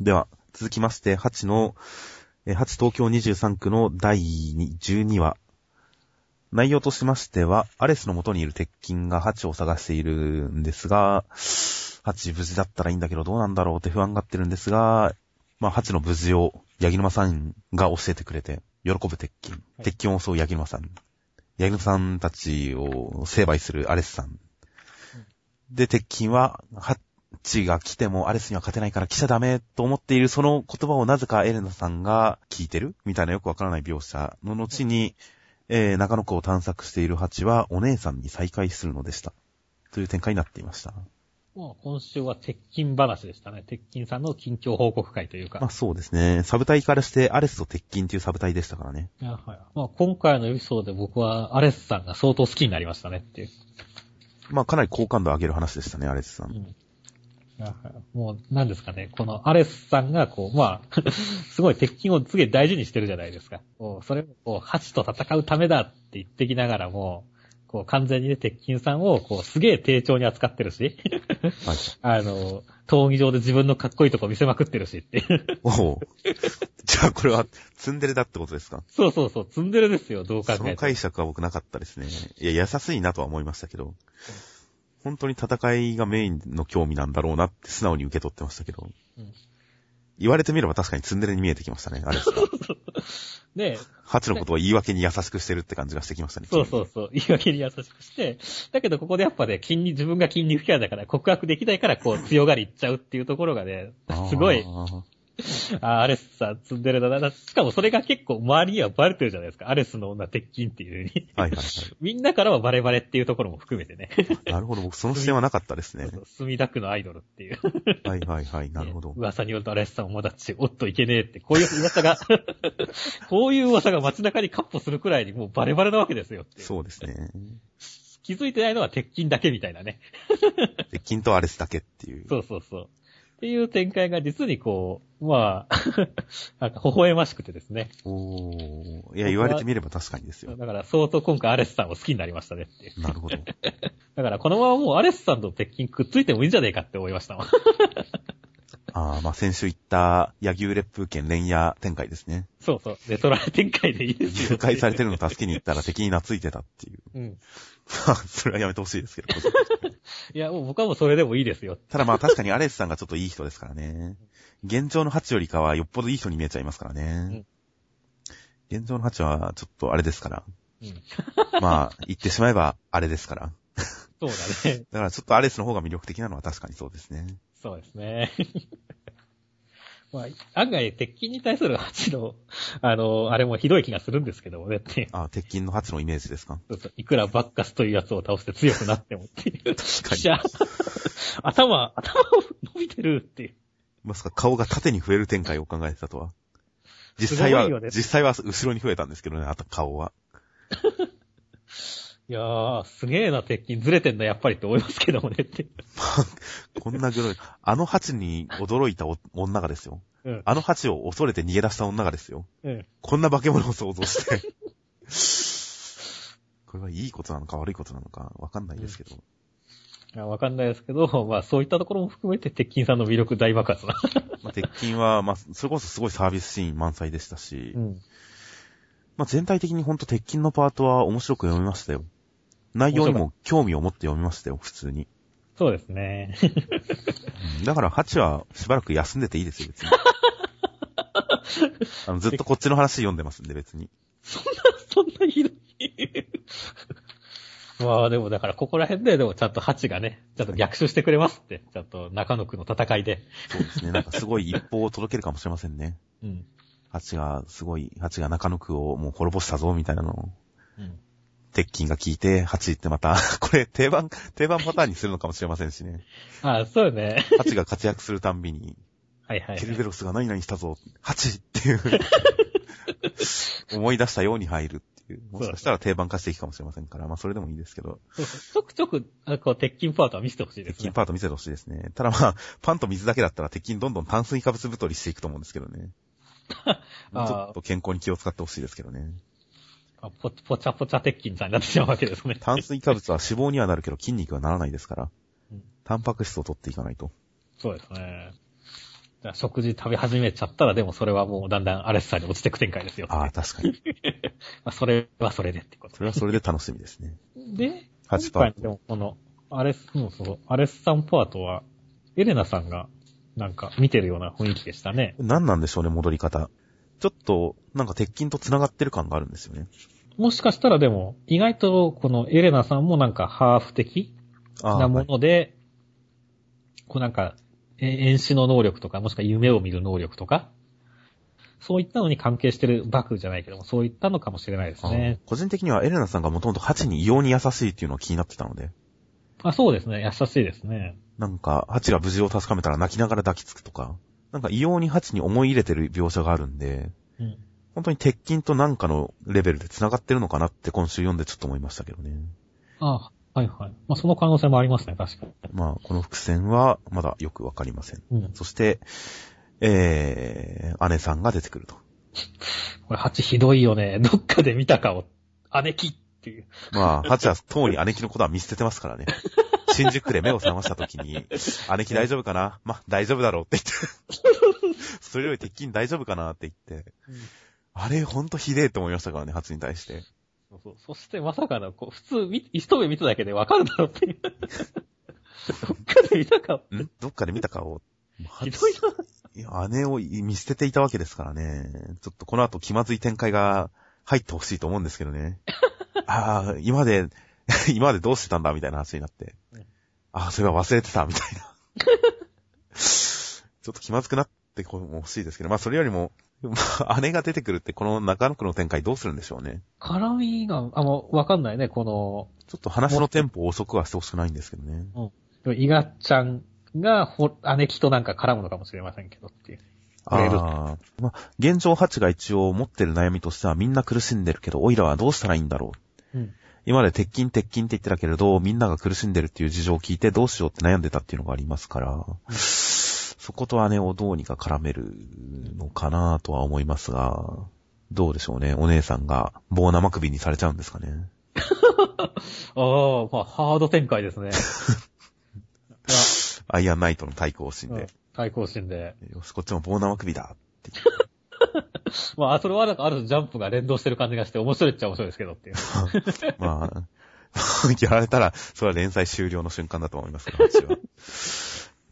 では、続きまして、8の、8東京23区の第12話。内容としましては、アレスの元にいる鉄筋が8を探しているんですが、8無事だったらいいんだけどどうなんだろうって不安がってるんですが、まあ8の無事を、ヤギ沼さんが教えてくれて、喜ぶ鉄筋。鉄筋を襲うヤギ沼さん。ヤギ沼さんたちを成敗するアレスさん。で、鉄筋は、チが来てもアレスには勝てないから来ちゃダメと思っているその言葉をなぜかエレナさんが聞いてるみたいなよくわからない描写の後に、えー、中野区を探索しているハチはお姉さんに再会するのでした。という展開になっていました。もう今週は鉄筋話でしたね。鉄筋さんの近況報告会というか。まあそうですね。サブ隊からしてアレスと鉄筋というサブ隊でしたからね。いやはい。まあ今回のエピソードで僕はアレスさんが相当好きになりましたねっていう。まあかなり好感度を上げる話でしたね、アレスさん。うんもう、何ですかね、このアレスさんが、こう、まあ、すごい鉄筋をすげえ大事にしてるじゃないですか。こうそれを、こう、ハチと戦うためだって言ってきながらも、こう、完全にね、鉄筋さんを、こう、すげえ丁重に扱ってるし、はい、あの、闘技場で自分のかっこいいとこ見せまくってるしっておお。じゃあこれは、ツンデレだってことですか？そうそうそう、ツンデレですよ、どう考えてその解釈は僕なかったですね。いや、優しいなとは思いましたけど。本当に戦いがメインの興味なんだろうなって素直に受け取ってましたけど。うん言われてみれば確かにツンデレに見えてきましたね、あれですか。ねえ。ハチのことを言い訳に優しくしてるって感じがしてきましたね。そうそうそう。言い訳に優しくして、だけどここでやっぱね、筋に、自分が筋肉キャラだから告白できないからこう強がりいっちゃうっていうところがね、すごい、あアレスさん積んでるだな。しかもそれが結構周りにはバレてるじゃないですか。アレスの女鉄筋っていう風に。はいはいはい。みんなからはバレバレっていうところも含めてね。なるほど。僕その視点はなかったですね。墨田区のアイドルっていう。はいはいはい。なるほど。ね、噂によるとアレスさんもまだち、おっといけねえって、こういう噂がこういう噂が街中にカッポするくらいにもうバレバレなわけですよそうですね。気づいてないのは鉄筋だけみたいなね。鉄筋とアレスだけっていう。そうそうそう。っていう展開が実にこう、まあ なんか微笑ましくてですね。おー。いや、言われてみれば確かにですよ。だから相当今回アレスさんを好きになりましたねっていう。なるほど。だからこのままもうアレスさんと鉄筋くっついてもいいんじゃねえかって思いましたわ。ああ、まあ先週言った柳生烈風剣連夜展開ですね。そうそう。レトラ展開でいいですよ。誘拐されてるの助けに行ったら敵に懐いてたっていう。うん。それはやめてほしいですけど。いや、もう僕はもうそれでもいいですよ。ただまあ確かにアレスさんがちょっといい人ですからね。現状のハチよりかはよっぽどいい人に見えちゃいますからね。うん、現状のハチはちょっとあれですから。うん、まあ、言ってしまえばあれですから。そうだね。だからちょっとアレスの方が魅力的なのは確かにそうですね。そうですね。まあ、案外、鉄筋に対するハチの、あの、あれもひどい気がするんですけどもねって。あ、鉄筋のハチのイメージですか？そうそう。いくらバッカスというやつを倒して強くなってもっていう。確かに。頭、頭を伸びてるっていう。まさか顔が縦に増える展開を考えてたとは。実際は、実際は後ろに増えたんですけどね、あと顔は。いやー、すげえな、鉄筋ずれてんだ、やっぱりって思いますけどもねって。こんなぐらい、あの蜂に驚いた女がですよ。うん、あの蜂を恐れて逃げ出した女がですよ。うん、こんな化け物を想像して。これはいいことなのか悪いことなのかわかんないですけど。うん、わかんないですけど、まあそういったところも含めて鉄筋さんの魅力大爆発な。まあ、鉄筋は、まあ、それこそすごいサービスシーン満載でしたし、うん、まあ全体的にほんと鉄筋のパートは面白く読みましたよ。内容にも興味を持って読みましたよ、普通に。そうですね。だから、ハチはしばらく休んでていいですよ、別に。あのずっとこっちの話読んでますんで、別に。そんな、そんなひどい。まあでもだからここら辺ででもちゃんとハチがね、ちゃんと逆襲してくれますって、ちゃんと中野区の戦いで。そうですね。なんかすごい一報を届けるかもしれませんね。うん。ハチが、すごい、ハチが中野区をもう滅ぼしたぞ、みたいなのを。うん。鉄筋が効いて、8ってまた、これ定番、定番パターンにするのかもしれませんしね。あ あ、そうね。8が活躍するたんびに、はいはい、はい。ケルベロスが何々したぞ、8っていう思い出したように入るっていう。もしかしたら定番化していくかもしれませんから、まあそれでもいいですけど。そうそうちょくちょく、あこう、鉄筋パートは見せてほしいですね。鉄筋パート見せてほしいですね。ただまあ、パンと水だけだったら鉄筋どんどん炭水化物太りしていくと思うんですけどね。ちょっと健康に気を使ってほしいですけどね。ぽ、ぽちゃぽちゃ鉄筋さんになってしまうわけですね。炭水化物は脂肪にはなるけど筋肉はならないですから。うん、タンパク質を取っていかないと。そうですね。食事食べ始めちゃったら、でもそれはもうだんだんアレスさんに落ちてく展開ですよ。ああ、確かに。まあ、それはそれでってことそれはそれで楽しみですね。で、8パート。でもこの、アレス、そうそう、アレスさんパートは、エレナさんが、なんか見てるような雰囲気でしたね。何なんでしょうね、戻り方。ちょっと、なんか鉄筋と繋がってる感があるんですよね。もしかしたらでも、意外とこのエレナさんもなんかハーフ的なもので、こうなんか、え演視の能力とか、もしくは夢を見る能力とか、そういったのに関係してるバクじゃないけども、そういったのかもしれないですはいね。個人的にはエレナさんがもともとハチに異様に優しいっていうのが気になってたので、あ、そうですね。優しいですね。なんか、ハチが無事を確かめたら泣きながら抱きつくとか、なんか異様にハチに思い入れてる描写があるんで、うん。本当に鉄筋となんかのレベルで繋がってるのかなって今週読んでちょっと思いましたけどね。あはいはい。まあ、その可能性もありますね、確かに。まあ、この伏線はまだよくわかりません。うん。そして、えー、姉さんが出てくると。これ、蜂ひどいよね。どっかで見たかを、姉貴っていう。まあ、ハチはとうに姉貴のことは見捨ててますからね。新宿区で目を覚ました時に、姉貴大丈夫かな？まあ、大丈夫だろうって言って。それより鉄筋大丈夫かなって言って。あれ、ほんとひでえと思いましたからね、ハチに対して。そうそうそしてまさかの、こう、普通見、一目見ただけでわかるだろうっていう。どっかで見たかを。ん？どっかで見たかを。ひどいな。いや、姉を見捨てていたわけですからね。ちょっとこの後気まずい展開が入ってほしいと思うんですけどね。ああ、今まで、今までどうしてたんだみたいな話になってうん。ああ、それは忘れてたみたいな。ちょっと気まずくなってほしいですけど、まあそれよりも、まあ姉が出てくるってこの中野区の展開どうするんでしょうね。絡みが、あの、わかんないね、この、ちょっと話のテンポを遅くはしてほしくないんですけどね。イガちゃんが、ほ、姉貴となんか絡むのかもしれませんけどっていう。ああ。まあ、現状ハチが一応持ってる悩みとしてはみんな苦しんでるけど、オイラはどうしたらいいんだろう。うん。今まで鉄筋鉄筋って言ってたけれど、みんなが苦しんでるっていう事情を聞いてどうしようって悩んでたっていうのがありますから、そこと姉をどうにか絡めるのかなとは思いますが、どうでしょうね。お姉さんが棒生首にされちゃうんですかね。ああ、まあ、ハード展開ですね。アイアンナイトの対抗心うんで、対抗心で。よし、こっちも棒生首だって まあ、それはなんかある種ジャンプが連動してる感じがして面白いっちゃ面白いですけどっていう。まあ、やられたら、それは連載終了の瞬間だと思いますけど、私は。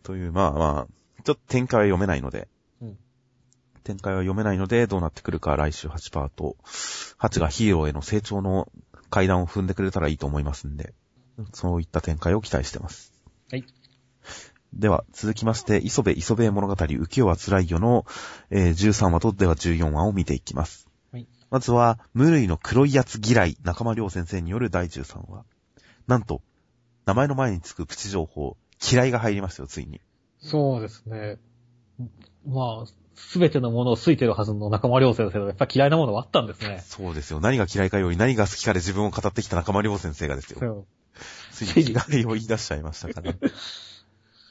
という、まあまあ、ちょっと展開は読めないので、うん展開は読めないので、どうなってくるか来週8パート、8がヒーローへの成長の階段を踏んでくれたらいいと思いますんで、そういった展開を期待してます。はい。では、続きまして、磯部磯部物語浮世は辛いよの、えー13話とでは14話を見ていきます。はいまずは、無類の黒いやつ嫌い、中間良先生による第13話。なんと、名前の前につくプチ情報、嫌いが入りましたよ、ついに。そうですね。まあ、すべてのものを好いてるはずの仲間良先生のやっぱ嫌いなものはあったんですね。そうですよ。何が嫌いかより何が好きかで自分を語ってきた中間良先生がですよ。そう。ついに嫌いを言い出しちゃいましたから。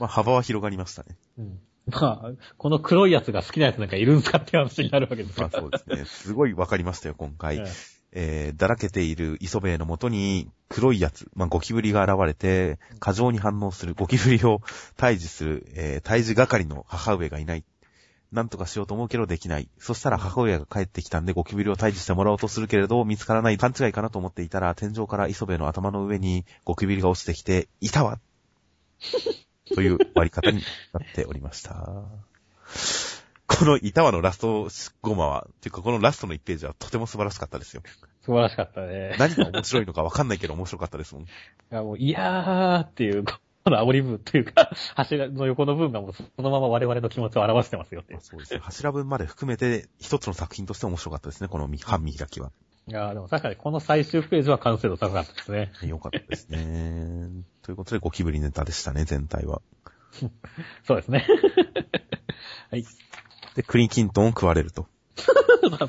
まあ、幅は広がりましたね。うん。まあ、この黒いやつが好きなやつなんかいるんすかって話になるわけですよ。まあそうですね。すごいわかりましたよ、今回。ええー、だらけている磯部のもとに黒いやつ、まあ、ゴキブリが現れて、過剰に反応する、ゴキブリを退治する、えー、退治係の母上がいない。なんとかしようと思うけどできない。そしたら母親が帰ってきたんでゴキブリを退治してもらおうとするけれど、見つからない勘違いかなと思っていたら、天井から磯部の頭の上にゴキブリが落ちてきて、いたわという終わり方になっておりました。この板輪のラスト5話は、っていうかこのラストの1ページはとても素晴らしかったですよ。素晴らしかったね。何が面白いのかわかんないけど面白かったですもん。いや、もう、いやーっていう、この煽り文というか、柱の横の文がもうそのまま我々の気持ちを表してますよっていう。そうですね。柱文まで含めて一つの作品として面白かったですね、この半見開きは。いやーでも確かにこの最終ページは完成度高かったですね。よかったですね。ということでゴキブリネタでしたね、全体は。そうですね。はい。で、クリンキントンを食われると。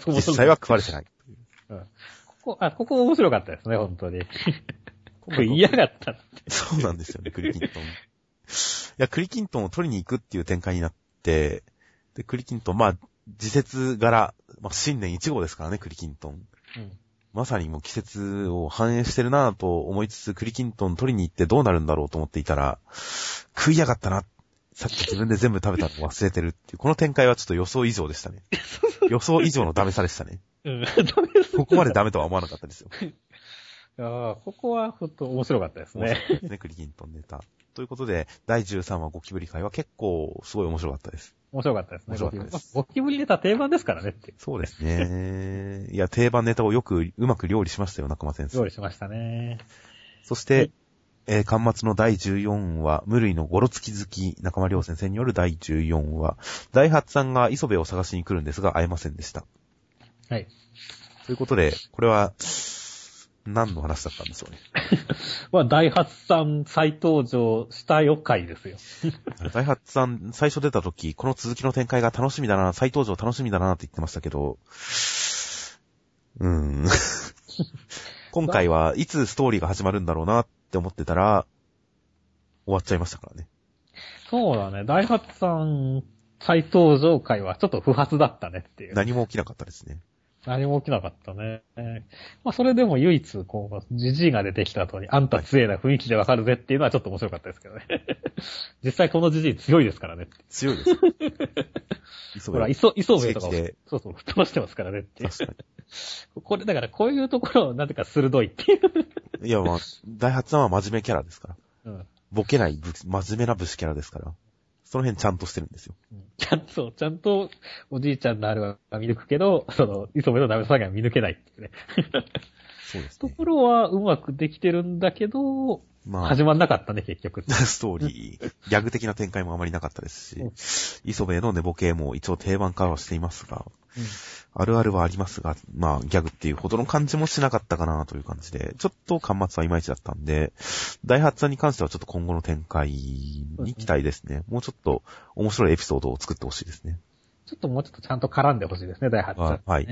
実際は食われてない。ここ、あ、ここ面白かったですね、本当に。これ嫌がった。そうなんですよね、クリキントン。いや、クリキントンを取りに行くっていう展開になって、で、クリキントン、まあ、時節柄、まあ、新年1号ですからね、クリキントン。うん。まさにもう季節を反映してるなぁと思いつつ、クリキントン取りに行ってどうなるんだろうと思っていたら、食いやがったな。さっき自分で全部食べたの忘れてるっていう、この展開はちょっと予想以上でしたね。予想以上のダメさでしたね。うん。ここまでダメとは思わなかったですよ。ああ、ここはほんと面白かったですね。ですね、クリキントンネタ。ということで、第13話ゴキブリ会は結構すごい面白かったです。面白かったですね。面白かったですゴキブリネタ定番ですからねって。そうですね。いや、定番ネタをよく、うまく料理しましたよ、中間先生。料理しましたね。そして、えー、巻末の第14話、無類のゴロつき好き、中間良先生による第14話、大発さんが磯部を探しに来るんですが、会えませんでした。はい。ということで、これは、何の話だったんでしょうね？まあ、大発さん再登場したよ回ですよ。大発さん、最初出た時、この続きの展開が楽しみだな、再登場楽しみだなって言ってましたけど、うーん。今回はいつストーリーが始まるんだろうなって思ってたら、終わっちゃいましたからね。そうだね。大発さん再登場回はちょっと不発だったねっていう。何も起きなかったですね。何も起きなかったね。まあ、それでも唯一、こう、ジジイが出てきた後に、あんた強いな雰囲気でわかるぜっていうのはちょっと面白かったですけどね。実際このジジイ強いですからね。強いです。ほら、磯、磯部とかをそうそう、吹っ飛ばしてますからねっていう。確か これ、だからこういうところをなぜか鋭いっていう。に。いや、まあ、大発さんは真面目キャラですから。うん。ボケない武、真面目な武士キャラですから。その辺ちゃんとしてるんですよ。ちゃんと、ちゃんと、おじいちゃんのあるは見抜くけど、その、磯部のダメさが見抜けないっていうね。そうですね。ところはうまくできてるんだけど、まあ、始まんなかったね、結局。ストーリー、ギャグ的な展開もあまりなかったですし、磯部の寝ぼけも一応定番化はしていますが、あるあるはありますが、まあ、ギャグっていうほどの感じもしなかったかなという感じで、ちょっと端末はいまいちだったんで、大発さんに関してはちょっと今後の展開に期待ですね。もうちょっと面白いエピソードを作ってほしいですね。ちょっともうちょっとちゃんと絡んでほしいですね、大発さん、ね。はい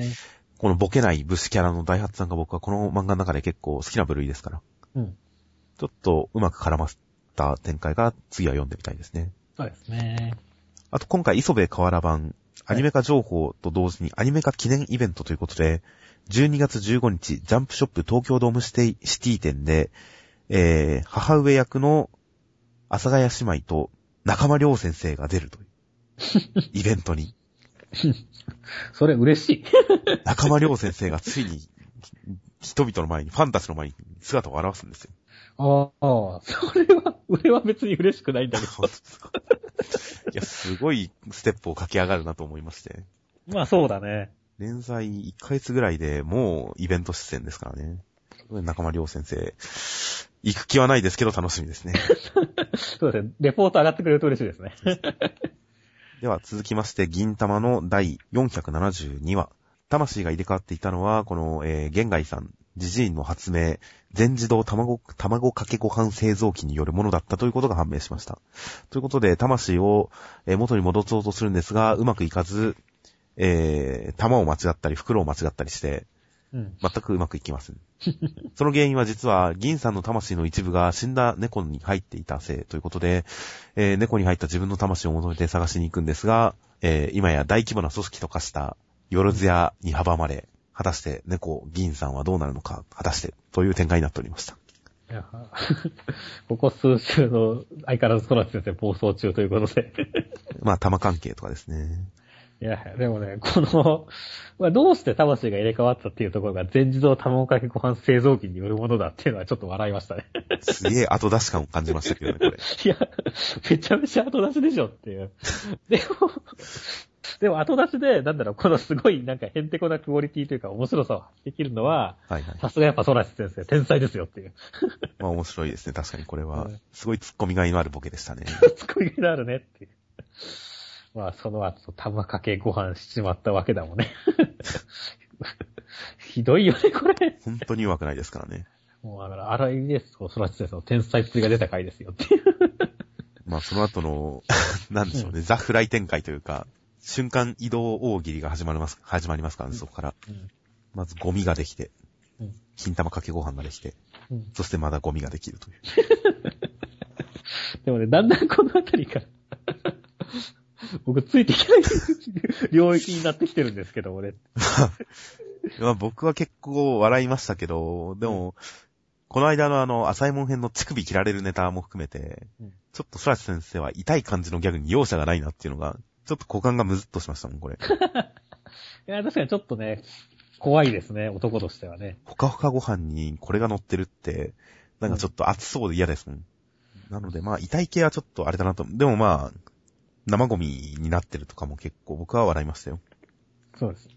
このボケない武士キャラの大発さんが僕はこの漫画の中で結構好きな部類ですから、うん。ちょっとうまく絡ませた展開が次は読んでみたいですね。そうですね。あと今回磯部河原版、アニメ化情報と同時にアニメ化記念イベントということで、12月15日、ジャンプショップ東京ドームシティシティ店で、えー、母上役の阿佐ヶ谷姉妹と中間良先生が出るという、イベントに。それ嬉しい。中間良先生がついに、人々の前に、ファンたちの前に姿を現すんですよ。ああ、それは、俺は別に嬉しくないんだけど。いや、すごいステップを駆け上がるなと思いまして。まあそうだね。連載1ヶ月ぐらいでもうイベント出演ですからね。中間良先生。行く気はないですけど楽しみですね。そうですね。レポート上がってくれると嬉しいですね。では続きまして、銀玉の第472話。魂が入れ替わっていたのは、この、えー、玄外さん、ジジイの発明、全自動卵、卵かけご飯製造機によるものだったということが判明しました。ということで、魂を、えー元に戻そうとするんですが、うまくいかず、えー、玉を間違ったり、袋を間違ったりして、うん。全くうまくいきません。その原因は実は、銀さんの魂の一部が死んだ猫に入っていたせいということで、えー猫に入った自分の魂を求めて探しに行くんですが、えー今や大規模な組織と化した、よろずやに阻まれ、果たして猫、銀さんはどうなるのか、果たして、という展開になっておりました。いや ここ数週の相変わらず空知先生暴走中ということで。まあ、玉関係とかですね。いや、でもね、この、まあ、どうして魂が入れ替わったっていうところが全自動卵かけご飯製造機によるものだっていうのはちょっと笑いましたね。すげえ後出し感を感じましたけどね、これ。いや、めちゃめちゃ後出しでしょっていう。でも、でも後出しで、なんだろう、このすごいなんかヘンテコなクオリティというか面白さを発揮できるのは。さすがやっぱ空知先生、天才ですよっていう。まあ面白いですね。確かにこれはうん。すごい突っ込みがいのあるボケでしたね。ツッコミがあるねっていう。まあ、その後、玉かけご飯しちまったわけだもんね。ひどいよね、これ。本当に弱くないですからね。もう、だから、荒井ですと、空知先生の天才っぷりが出た回ですよっていう。まあその後の、なんでしょうね、ザ・フライ展開というか、瞬間移動大喜利が始まります、始まりますからね、そこから。まずゴミができて、うん金玉かけご飯ができて、うんそしてまだゴミができるという。でもね、だんだんこのあたりから、僕ついていけない領域になってきてるんですけど、俺。まあ僕は結構笑いましたけど、でも、この間のあの、浅いもん編の乳首切られるネタも含めて、うんちょっと空知先生は痛い感じのギャグに容赦がないなっていうのが、ちょっと股間がムズっとしましたもん、これ。いや、確かにちょっとね、怖いですね、男としてはね。ほかほかご飯にこれが乗ってるって、なんかちょっと熱そうで嫌ですもん。なのでまあ、痛い系はちょっとあれだなと。でもまあ、生ゴミになってるとかも結構僕は笑いましたよ。そうです。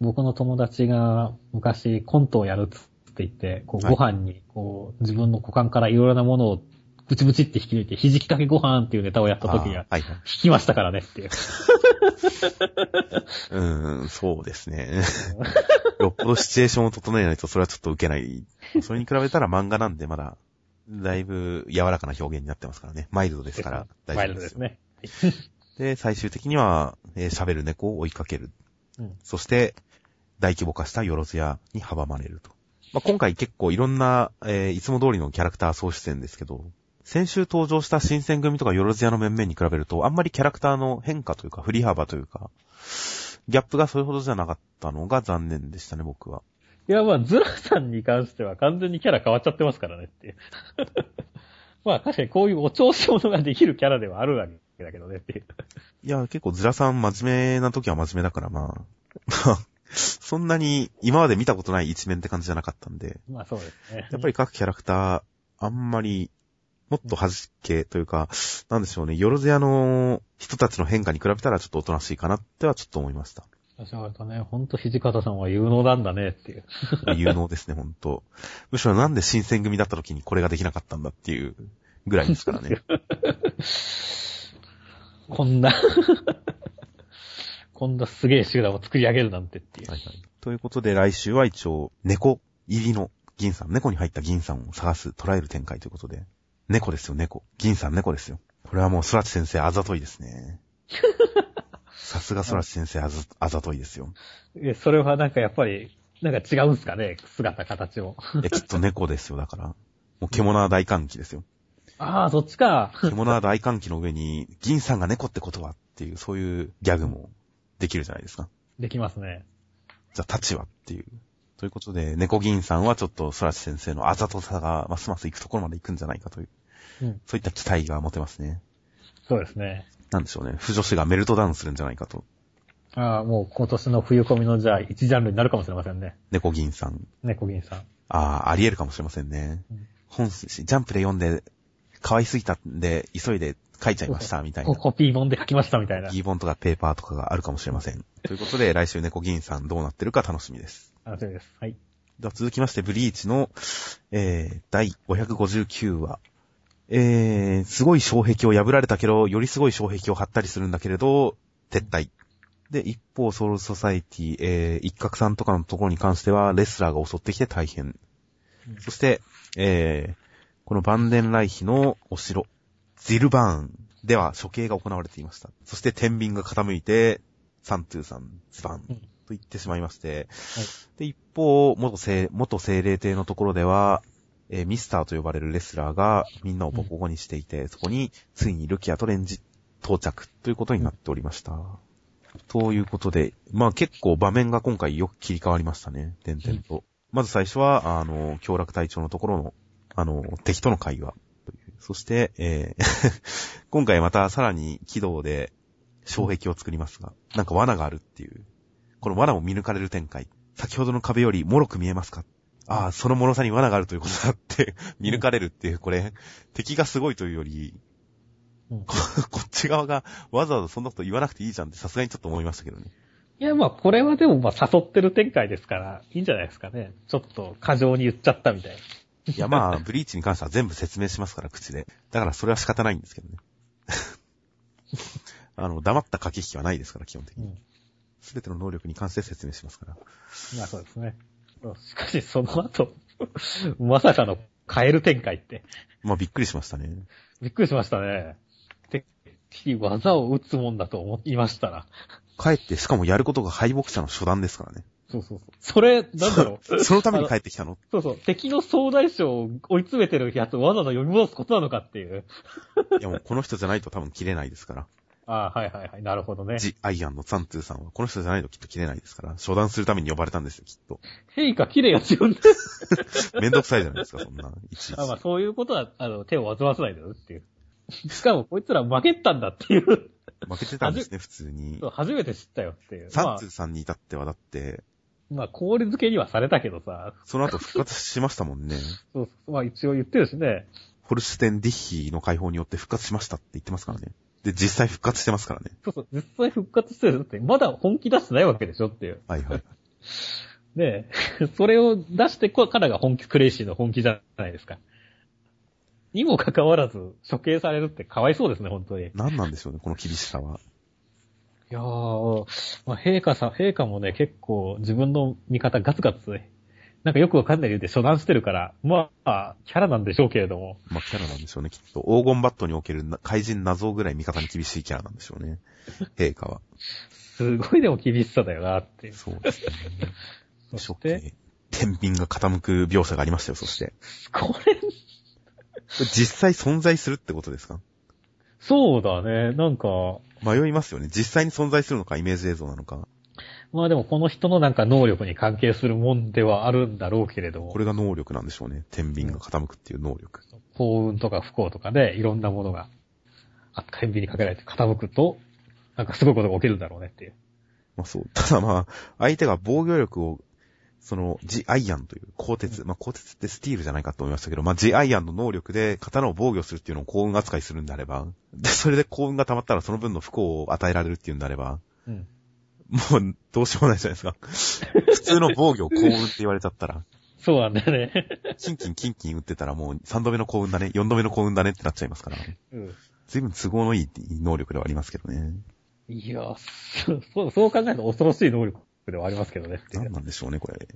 僕の友達が昔コントをやるっつって言って、こうはいご飯にこう自分の股間からいろいろなものをブチブチって引き抜いて、ひじきかけご飯っていうネタをやった時には、あーはいはい。引きましたからねっていう。うーん、そうですね。よっぽどシチュエーションを整えないとそれはちょっと受けない。それに比べたら漫画なんでまだ、だいぶ柔らかな表現になってますからね。マイルドですから大 マイ丈夫でよ。ルドですすね。で、最終的には、えー喋る猫を追いかける。うんそして、大規模化したよろずやに阻まれると。まあ、今回結構いろんな、えーいつも通りのキャラクター総出演ですけど、先週登場した新選組とかよろずやの面々に比べると、あんまりキャラクターの変化というか、振り幅というか、ギャップがそれほどじゃなかったのが残念でしたね、僕は。いや、まあ、ズラさんに関しては完全にキャラ変わっちゃってますからねっていう。まあ、確かにこういうお調子者ができるキャラではあるわけだけどねっていう。いや、結構ズラさん真面目な時は真面目だから、まあ、そんなに今まで見たことない一面って感じじゃなかったんで、まあ、そうですね。やっぱり各キャラクター、あんまり、もっと弾けというか、なんでしょうね、よろずやの人たちの変化に比べたらちょっとおとなしいかなってはちょっと思いました。私はね、ほんと土方さんは有能なんだねっていう。有能ですね、ほんと。むしろなんで新選組だった時にこれができなかったんだっていうぐらいですからね。こんな、こんなすげえ集団を作り上げるなんてっていう。はいはい。ということで来週は一応、猫入りの銀さん、猫に入った銀さんを探す、捉える展開ということで。猫ですよ、猫。銀さん猫ですよ。これはもう空知先生あざといですね。さすが空知先生あざあざといですよ。えそれはなんかやっぱり、なんか違うんすかね姿、形も。いや、きっと猫ですよ、だから。もう獣は大歓喜ですよ。ああ、そっちか。獣は大歓喜の上に、銀さんが猫ってことはっていう、そういうギャグもできるじゃないですか。できますね。じゃあ、立ちはっていう。ということで、猫銀さんはちょっと空知先生のあざとさがますます行くところまで行くんじゃないかという、うん。そういった期待が持てますね。そうですね。なんでしょうね。不女子がメルトダウンするんじゃないかと。ああ、もう今年の冬込みのじゃあ一ジャンルになるかもしれませんね。猫銀さん。猫銀さん。ああ、あり得るかもしれませんね。うん本誌、ジャンプで読んで、可愛すぎたんで、急いで書いちゃいました、みたいなコ。コピー本で書きましたみたいな。ギーボンとかペーパーとかがあるかもしれません。ということで、来週猫銀さんどうなってるか楽しみです。楽しみです。はい。では続きまして、ブリーチの、えー、第559話。えー、すごい障壁を破られたけど、よりすごい障壁を張ったりするんだけれど、撤退。で、一方、ソウルソサイティ、えー、一角さんとかのところに関しては、レスラーが襲ってきて大変。うんそして、えー、このバンデンライヒのお城、ジルバーンでは処刑が行われていました。そして天秤が傾いて、サントゥーさん、ズバンうんと言ってしまいまして、で、一方、元精、元精霊帝のところでは、えーミスターと呼ばれるレスラーがみんなをボコボコにしていて、そこについにルキアとレンジ到着ということになっておりました。ということで、まあ結構場面が今回よく切り替わりましたね、点々と。まず最初は、あの、強楽隊長のところの、あの、敵との会話という。そして、えー 今回またさらに軌道で障壁を作りますが、なんか罠があるっていう。この罠も見抜かれる展開。先ほどの壁より脆く見えますかああ、その脆さに罠があるということだって、見抜かれるっていう、これ、敵がすごいというより、うんここっち側がわざわざそんなこと言わなくていいじゃんってさすがにちょっと思いましたけどね。いや、まあ、これはでも、まあ、誘ってる展開ですから、いいんじゃないですかね。ちょっと、過剰に言っちゃったみたいな。いやまあ、ブリーチに関しては全部説明しますから、口で。だからそれは仕方ないんですけどね。あの、黙った駆け引きはないですから、基本的に。うん。すべての能力に関して説明しますから。まあ、そうですね。しかし、その後、まさかの変える展開って。まあ、びっくりしましたね。びっくりしましたね。敵に技を打つもんだと思いましたら。帰って、しかもやることが敗北者の初段ですからね。そうそうそう。それ、なんだろう。そ のために帰ってきたの？そうそう。敵の総大将を追い詰めてるやつをわざわざ読み戻すことなのかっていう。いやもうこの人じゃないと多分切れないですから。ああ、はいはいはい。なるほどね。ジ・アイアンのツァンツーさんは、この人じゃないときっと切れないですから、初段するために呼ばれたんですよ、きっと。陛下綺麗やつよね。めんどくさいじゃないですか、そんな。いちいち。あまあそういうことは、あの、手を煩わせないでよっていう。しかもこいつら負けたんだっていう。負けてたんですね、普通にそう。初めて知ったよっていう。ツァンツーさんに至ってはだって、まあ、まあ、氷漬けにはされたけどさ、その後復活しましたもんね。そうそう、まあ一応言ってるしね。ホルシュテン・ディッヒの解放によって復活しましたって言ってますからね。で、実際復活してますからね。そうそう、実際復活してるって、まだ本気出してないわけでしょっていう。はいはい。ねえ、それを出してこ、からが本気、クレイシーの本気じゃないですか。にもかかわらず、処刑されるってかわいそうですね、本当に。い何なんでしょうね、この厳しさは。やー、まあ、陛下さん、陛下もね、結構自分の味方ガツガツ、なんかよくわかんない理由で初段してるから、まあ、キャラなんでしょうけれども。まあ、キャラなんでしょうね、きっと。黄金バットにおけるな怪人謎ぐらい味方に厳しいキャラなんでしょうね。陛下は。すごいでも厳しさだよなっていう。そうですね。そ処して、刑。天秤が傾く描写がありましたよ、そして。これ、実際存在するってことですか？そうだね、なんか、迷いますよね。実際に存在するのか、イメージ映像なのか。まあでもこの人のなんか能力に関係するもんではあるんだろうけれどもこ、れが能力なんでしょうね。天秤が傾くっていう能力。幸運とか不幸とかでいろんなものが、あ、天秤にかけられて傾くと、なんかすごいことが起きるんだろうねっていう。まあそう。ただまあ、相手が防御力を、その、ジ・アイアンという鋼鉄、まあ鋼鉄ってスティールじゃないかと思いましたけど、まあジ・アイアンの能力で刀を防御するっていうのを幸運扱いするんであれば、で、それで幸運が溜まったらその分の不幸を与えられるっていうんであれば、うん。もうどうしようもないじゃないですか。普通の防御を幸運って言われちゃったら、そうなんだよね。キンキンキンキン打ってたらもう3度目の幸運だね、4度目の幸運だねってなっちゃいますから、うん。随分都合のいい能力ではありますけどね。いや、そう、そう考えると恐ろしい能力ではありますけどね。何なんでしょうね、これ。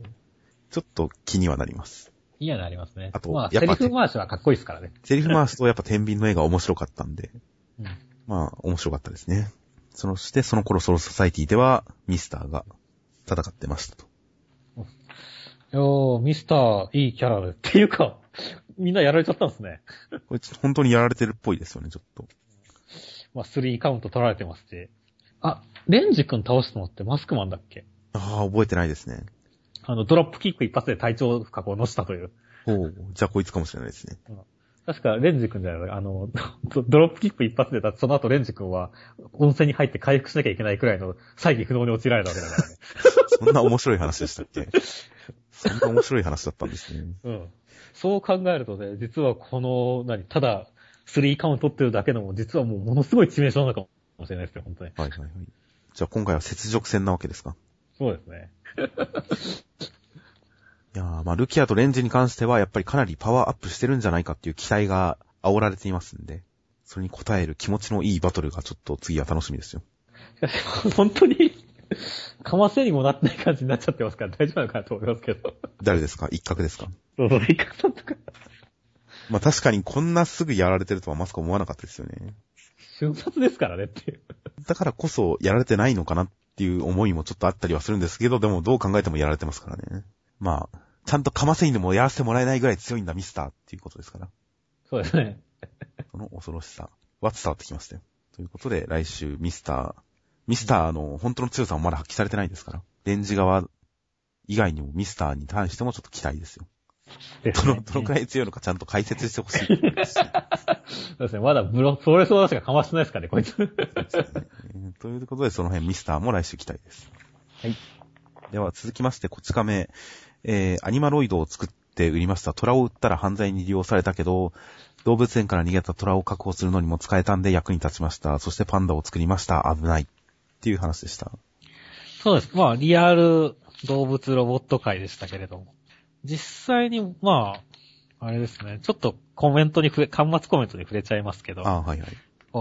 ちょっと気にはなります。いやなりますね。あとまあ、セリフ回しはかっこいいですからね。セリフ回すとやっぱ天秤の絵が面白かったんで、うん。まあ、面白かったですね。そして、その頃ソロソサイティでは、ミスターが戦ってましたと。いやーミスター、いいキャラで。っていうか、みんなやられちゃったんですね。これ、本当にやられてるっぽいですよね、ちょっと。まあ、3カウント取られてますし。あ、レンジ君倒したのってマスクマンだっけ？ああ、覚えてないですね。あの、ドロップキック一発で体調不可を乗せたという。おうじゃあこいつかもしれないですね。確か、レンジ君じゃないあの、ドドロップキック一発で、だってその後レンジ君は温泉に入って回復しなきゃいけないくらいの 再起不能に陥られたわけだからね。そんな面白い話でしたっけ？そんな面白い話だったんですね。うん。そう考えるとね、実はこの、何、ただ、3カウント取ってるだけのも、実はもうものすごい致命傷なのかもしれないですよ、本当に。はいはいはい。じゃあ今回は雪辱戦なわけですか？そうですね。いやー、まあ、ルキアとレンジに関しては、やっぱりかなりパワーアップしてるんじゃないかっていう期待が煽られていますんで、それに応える気持ちのいいバトルがちょっと次は楽しみですよ。本当に、かませにもなってない感じになっちゃってますから大丈夫なのかなと思いますけど。誰ですか？一角ですか？そうそう、イカさんとか、まあ確かにこんなすぐやられてるとはまさか思わなかったですよね。瞬殺ですからねっていう。だからこそやられてないのかなっていう思いもちょっとあったりはするんですけど、でもどう考えてもやられてますからね。まあ、ちゃんとかませにでもやらせてもらえないぐらい強いんだミスターっていうことですから。そうですね。その恐ろしさは伝わってきましたよ。ということで、来週ミスター、ミスターの本当の強さもまだ発揮されてないですから。レンジ側以外にもミスターに対してもちょっと期待ですよ。どの、どのくらい強いのかちゃんと解説してほしい。そうですね。まだブロ、プロレスの話がかましてないですからね、こいつ。え ーということで、その辺ミスターも来週期待です。はい。では続きまして、こち亀、えー、アニマロイドを作って売りました。虎を売ったら犯罪に利用されたけど、動物園から逃げた虎を確保するのにも使えたんで役に立ちました。そしてパンダを作りました。危ない。っていう話でした。そうです。まあ、リアル動物ロボット界でしたけれども。実際に、まあ、あれですね。ちょっとコメントに触れ、端末コメントに触れちゃいますけど、ああ、はいはい。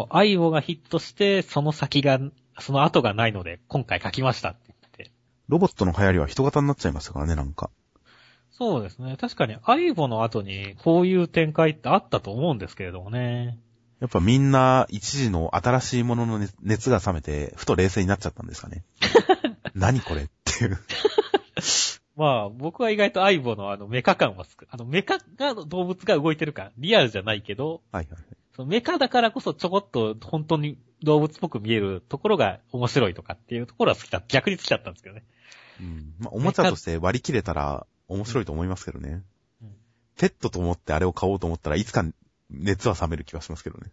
アイボがヒットして、その先が、その後がないので、今回書きました。ロボットの流行りは人型になっちゃいましたからね、なんか。そうですね。確かに、アイボの後に、こういう展開ってあったと思うんですけれどもね。やっぱみんな一時の新しいものの熱熱が冷めて、ふと冷静になっちゃったんですかね。何これっていう。まあ、僕は意外とアイボのあのメカ感は好く。あのメカが動物が動いてるから、リアルじゃないけど、はいはいはい。そのメカだからこそちょこっと本当に動物っぽく見えるところが面白いとかっていうところは好きだ、逆に好きだったんですけどね。うん。まあ、おもちゃとして割り切れたら面白いと思いますけどね。うんペットと思ってあれを買おうと思ったらいつか熱は冷める気はしますけどね。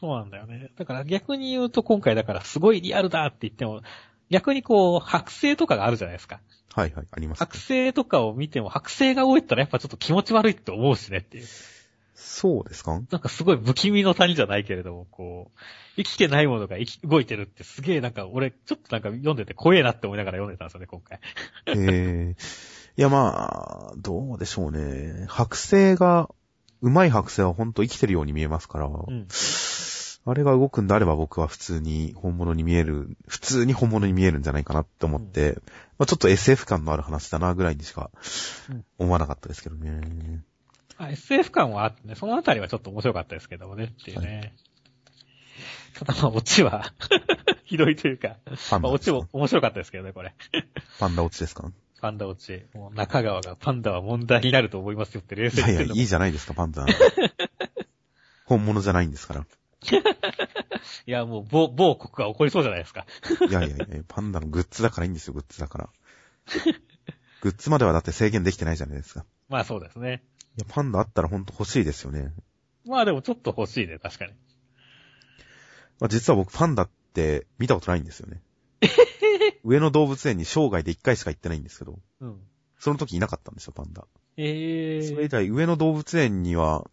そうなんだよね。だから逆に言うと今回だからすごいリアルだって言っても、逆にこう、剥製とかがあるじゃないですか。はいはい、あります。剥製とかを見ても、剥製が多いったらやっぱちょっと気持ち悪いって思うしねっていう。そうですか？なんかすごい不気味の谷じゃないけれども、こう、生きてないものが生き、動いてるってすげえなんか俺、ちょっとなんか読んでて怖えなって思いながら読んでたんですよね、今回。えー。いやまあ、どうでしょうね。剥製が、うまい剥製はほんと生きてるように見えますから、うん。あれが動くんであれば僕は普通に本物に見える、普通に本物に見えるんじゃないかなって思って、まあちょっと SF 感のある話だなぐらいにしかうん思わなかったですけどね。あ SF 感はあってね、そのあたりはちょっと面白かったですけどもねっていうね。ただまあ、オチは、ひどいというか、パンまあ、オチも面白かったですけどね、これ。パンダ落ちですか？パンダオチ。もう中川がパンダは問題になると思いますよって冷いやいや、静に言ってるのもいいじゃないですか、パンダ。本物じゃないんですから。いや、もう、某、某国が起こりそうじゃないですか。いやいやいや、パンダのグッズだからいいんですよ、グッズだから。グッズまではだって制限できてないじゃないですか。まあそうですね。いや、パンダあったらほんと欲しいですよね。まあでもちょっと欲しいね、確かに。まあ、実は僕パンダって見たことないんですよね。上野動物園に生涯で一回しか行ってないんですけど、うん。その時いなかったんですよ、パンダ。ええそれ以来、上野動物園には、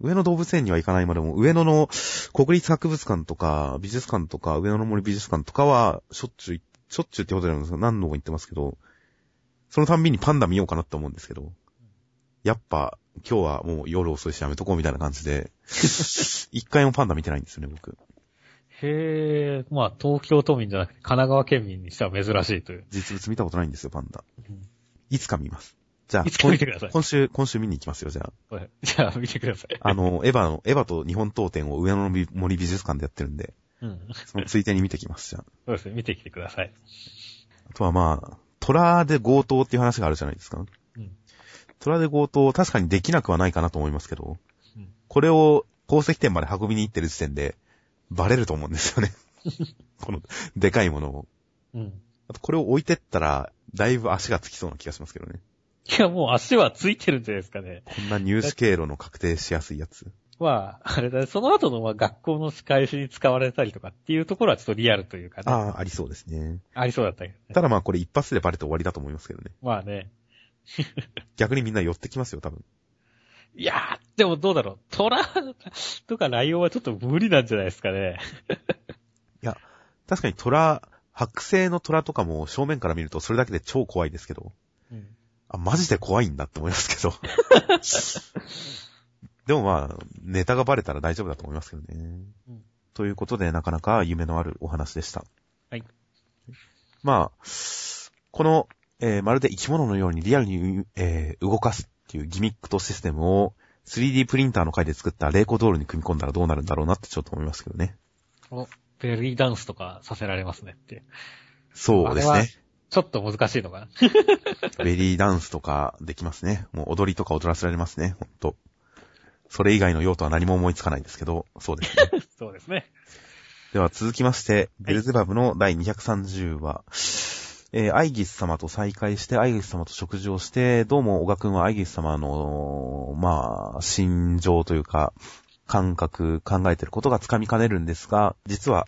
上野動物園には行かないまでも、上野の国立博物館とか、美術館とか、上野の森美術館とかは、しょっちゅう行、しょっちゅうってことなんですが、何度も行ってますけど、そのたんびにパンダ見ようかなって思うんですけど、やっぱ、今日はもう夜遅いしやめとこうみたいな感じで、一回もパンダ見てないんですよね、僕。へえ、まあ東京都民じゃなくて神奈川県民にしては珍しいという。実物見たことないんですよ、パンダ。うんいつか見ます。じゃあ、いつか見てください今週、今週見に行きますよ、じゃあ。はいじゃあ見てください。あの、エヴァの、エヴァと日本刀展を上野の森美術館でやってるんで、うん。そのついでに見てきます、じゃあ。そうですね、見てきてください。あとはまあ、虎で強盗っていう話があるじゃないですか。うん。虎で強盗、確かにできなくはないかなと思いますけど、うんこれを宝石店まで運びに行ってる時点で、バレると思うんですよね。この、でかいものを。うん。あと、これを置いてったら、だいぶ足がつきそうな気がしますけどね。いや、もう足はついてるんじゃないですかね。こんな入手経路の確定しやすいやつ。まあ、あれだね、その後のまあ学校の仕返しに使われたりとかっていうところはちょっとリアルというかね。ああ、ありそうですね。ありそうだったけどね。ただまあこれ一発でバレて終わりだと思いますけどね。まあね。逆にみんな寄ってきますよ、多分。いやー、でもどうだろう。虎とかライオンはちょっと無理なんじゃないですかね。確かに虎、白製の虎とかも正面から見るとそれだけで超怖いですけど、うん。あ、マジで怖いんだって思いますけど。でもまあ、ネタがバレたら大丈夫だと思いますけどね。うんということで、なかなか夢のあるお話でした。はい。まあ、この、えーまるで生き物のようにリアルに、えー動かすっていうギミックとシステムを 3D プリンターの回で作ったレイコドールに組み込んだらどうなるんだろうなってちょっと思いますけどね。お、ベリーダンスとかさせられますねって。そうですね。ちょっと難しいのかな。ベリーダンスとかできますね。もう踊りとか踊らせられますね。ほんと。それ以外の用途は何も思いつかないですけど、そうですね。そうですね。では続きまして、ベルゼバブの第230話。えーアイギス様と再会して、アイギス様と食事をして、どうも小川くんはアイギス様の、まあ、心情というか、感覚、考えてることがつかみかねるんですが、実は、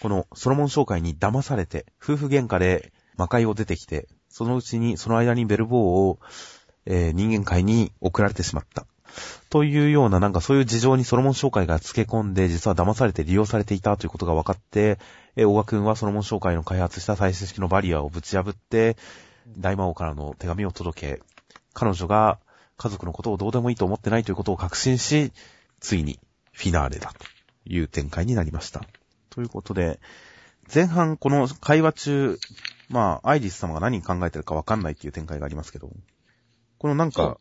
このソロモン商会に騙されて、夫婦喧嘩で魔界を出てきて、そのうちに、その間にベルボーを、えー人間界に送られてしまった。というような、なんかそういう事情にソロモン商会が付け込んで、実は騙されて利用されていたということが分かって、えー、大川くんはソロモン商会の開発した最新式のバリアをぶち破って、大魔王からの手紙を届け、彼女が家族のことをどうでもいいと思ってないということを確信し、ついにフィナーレだという展開になりました。ということで、前半この会話中、まあ、アイリス様が何考えてるかわかんないっていう展開がありますけど、このなんか、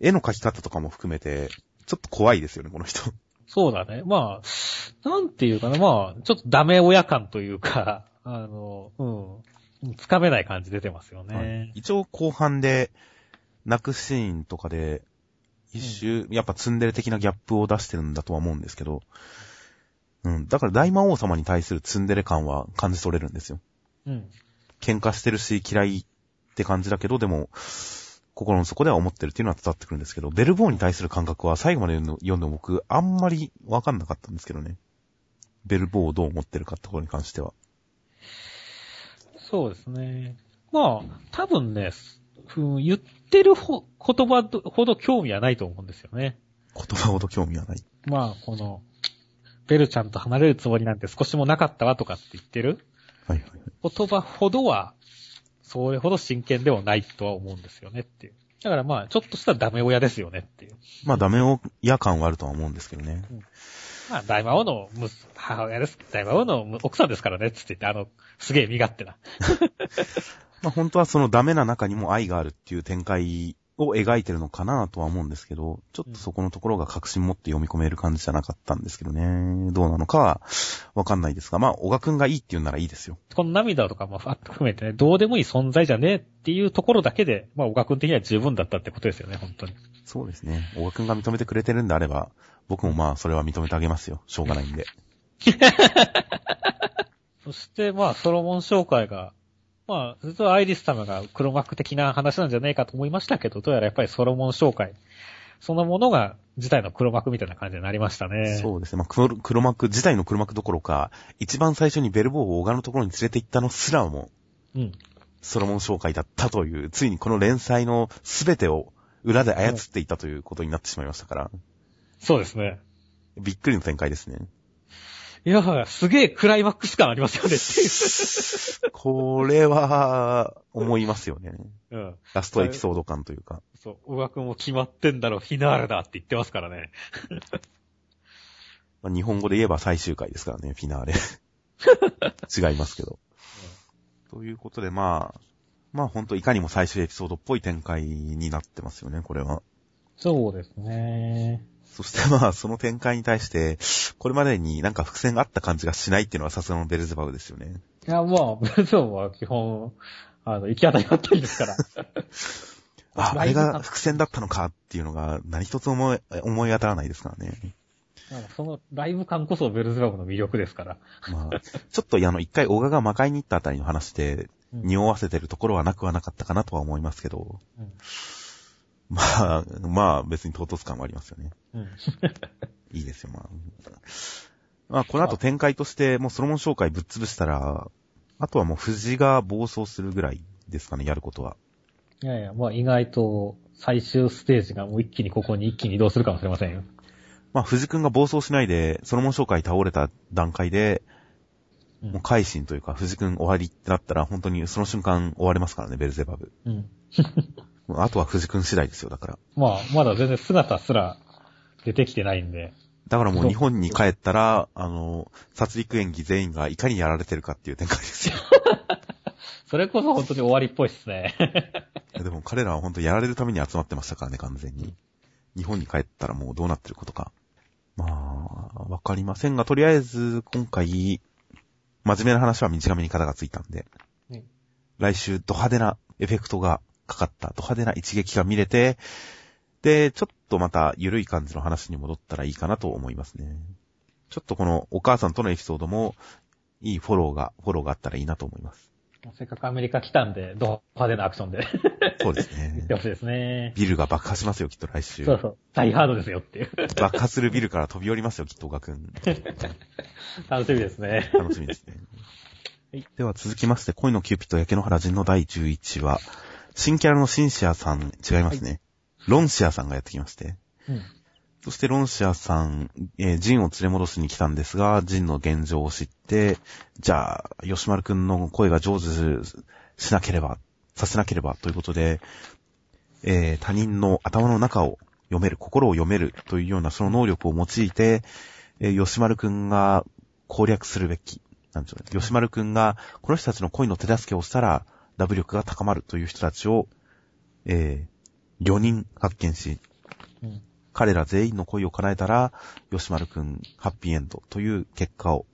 絵の描き方とかも含めて、ちょっと怖いですよね、この人。そうだね。まあ、なんていうかな、まあ、ちょっとダメ親感というか、あの、うん。つかめない感じ出てますよね。一応後半で、泣くシーンとかで、一周、やっぱツンデレ的なギャップを出してるんだとは思うんですけど、うん。だから大魔王様に対するツンデレ感は感じ取れるんですよ。うん。喧嘩してるし嫌いって感じだけど、でも、心の底では思ってるっていうのは伝わってくるんですけど、ベルボーに対する感覚は最後まで読んでも僕、あんまりわかんなかったんですけどね。ベルボーをどう思ってるかってところに関しては。そうですね。まあ、多分ね、うん言ってるほ言葉ほど興味はないと思うんですよね。言葉ほど興味はない。まあ、この、ベルちゃんと離れるつもりなんて少しもなかったわとかって言ってるはいはいはい。言葉ほどは、それほど真剣ではないとは思うんですよねっていう。だからまあ、ちょっとしたダメ親ですよねっていう。まあダメ親感はあるとは思うんですけどね。まあ、大魔王の母親です。大魔王のむ奥さんですからね、つって言って、あの、すげえ身勝手な。まあ本当はそのダメな中にも愛があるっていう展開を描いてるのかなとは思うんですけど、ちょっとそこのところが確信持って読み込める感じじゃなかったんですけどね。どうなのかはわかんないですが、まあ小川くんがいいって言うならいいですよ。この涙とかも含めてね、どうでもいい存在じゃねえっていうところだけで、まあ、小川君的には十分だったってことですよね、本当に。そうですね。小川くんが認めてくれてるんであれば、僕もまあそれは認めてあげますよ。しょうがないんで。そして、まあ、ソロモン紹介が、まあ、ずっとアイリス様が黒幕的な話なんじゃないかと思いましたけど、どうやらやっぱりソロモン紹介、そのものが自体の黒幕みたいな感じになりましたね。そうですね。まあ黒黒幕、自体の黒幕どころか、一番最初にベルボーを小川のところに連れて行ったのすらも、うん。ソロモン紹介だったという、ついにこの連載の全てを裏で操っていたということになってしまいましたから、そうですね。びっくりの展開ですね。いや、すげえクライマックス感ありますよねっていう。これは、思いますよね。うん。ラストエピソード感というか。そう、小川君も決まってんだろ、フィナーレだって言ってますからね。まあ、日本語で言えば最終回ですからね、フィナーレ。違いますけど。ということで、まあ、まあ本当いかにも最終エピソードっぽい展開になってますよね、これは。そうですね。そしてまあ、その展開に対して、これまでになんか伏線があった感じがしないっていうのはさすがのベルゼバブですよね。いや、まあ、ブルゾンは基本、あの、行き当たりばったりですから。あ、あれが伏線だったのかっていうのが何一つ思い、思い当たらないですからね。まあそのライブ感こそベルズバブの魅力ですから。まあ、ちょっとあの、一回小川が魔界に行ったあたりの話で、うん匂わせてるところはなくはなかったかなとは思いますけど、うんまあ、まあ別に唐突感はありますよね。うん。いいですよ、まあ。まあ、この後展開として、もうソロモン紹介ぶっ潰したら、あとはもう藤が暴走するぐらいですかね、やることは。いやいや、まあ意外と最終ステージがもう一気にここに一気に移動するかもしれませんよ。まあ、藤君が暴走しないで、ソロモン紹介倒れた段階で、うんもう改心というか、藤君終わりってなったら、本当にその瞬間終われますからね、ベルゼバブ。うん。あとは藤君次第ですよ、だから。まあ、まだ全然姿すら出てきてないんで。だからもう日本に帰ったら、あの、殺戮演技全員がいかにやられてるかっていう展開ですよ。それこそ本当に終わりっぽいっすね。でも彼らは本当やられるために集まってましたからね、完全に。日本に帰ったらもうどうなってることか。まあ、わかりませんが、とりあえず今回、真面目な話は短めに肩がついたんで、うん来週ド派手なエフェクトがかかった、ド派手な一撃が見れて、で、ちょっとまた緩い感じの話に戻ったらいいかなと思いますね。ちょっとこのお母さんとのエピソードも、いいフォローが、フォローがあったらいいなと思います。せっかくアメリカ来たんで、ド派手なアクションでそうです言っねて。ほしいですね。ビルが爆破しますよ、きっと来週。そうそう。大ハードですよっていう。爆破するビルから飛び降りますよ、きっと、小川くん。楽しみですね。楽しみですね。はいでは続きまして、恋のキューピット焼け野原人の第11話。新キャラのシンシアさん、違いますね。ロンシアさんがやってきまして。うん。そしてロンシアさん、えージンを連れ戻しに来たんですが、ジンの現状を知って、じゃあ、吉丸くんの声が成就しなければ、させなければということで、えー他人の頭の中を読める、心を読めるというようなその能力を用いて、えー吉丸くんが攻略するべき。なんでしょうね。吉丸くんが、この人たちの恋の手助けをしたら、ダブ力が高まるという人たちを、えー、4人発見し、うん。彼ら全員の恋を叶えたら、吉丸くん、ハッピーエンドという結果を、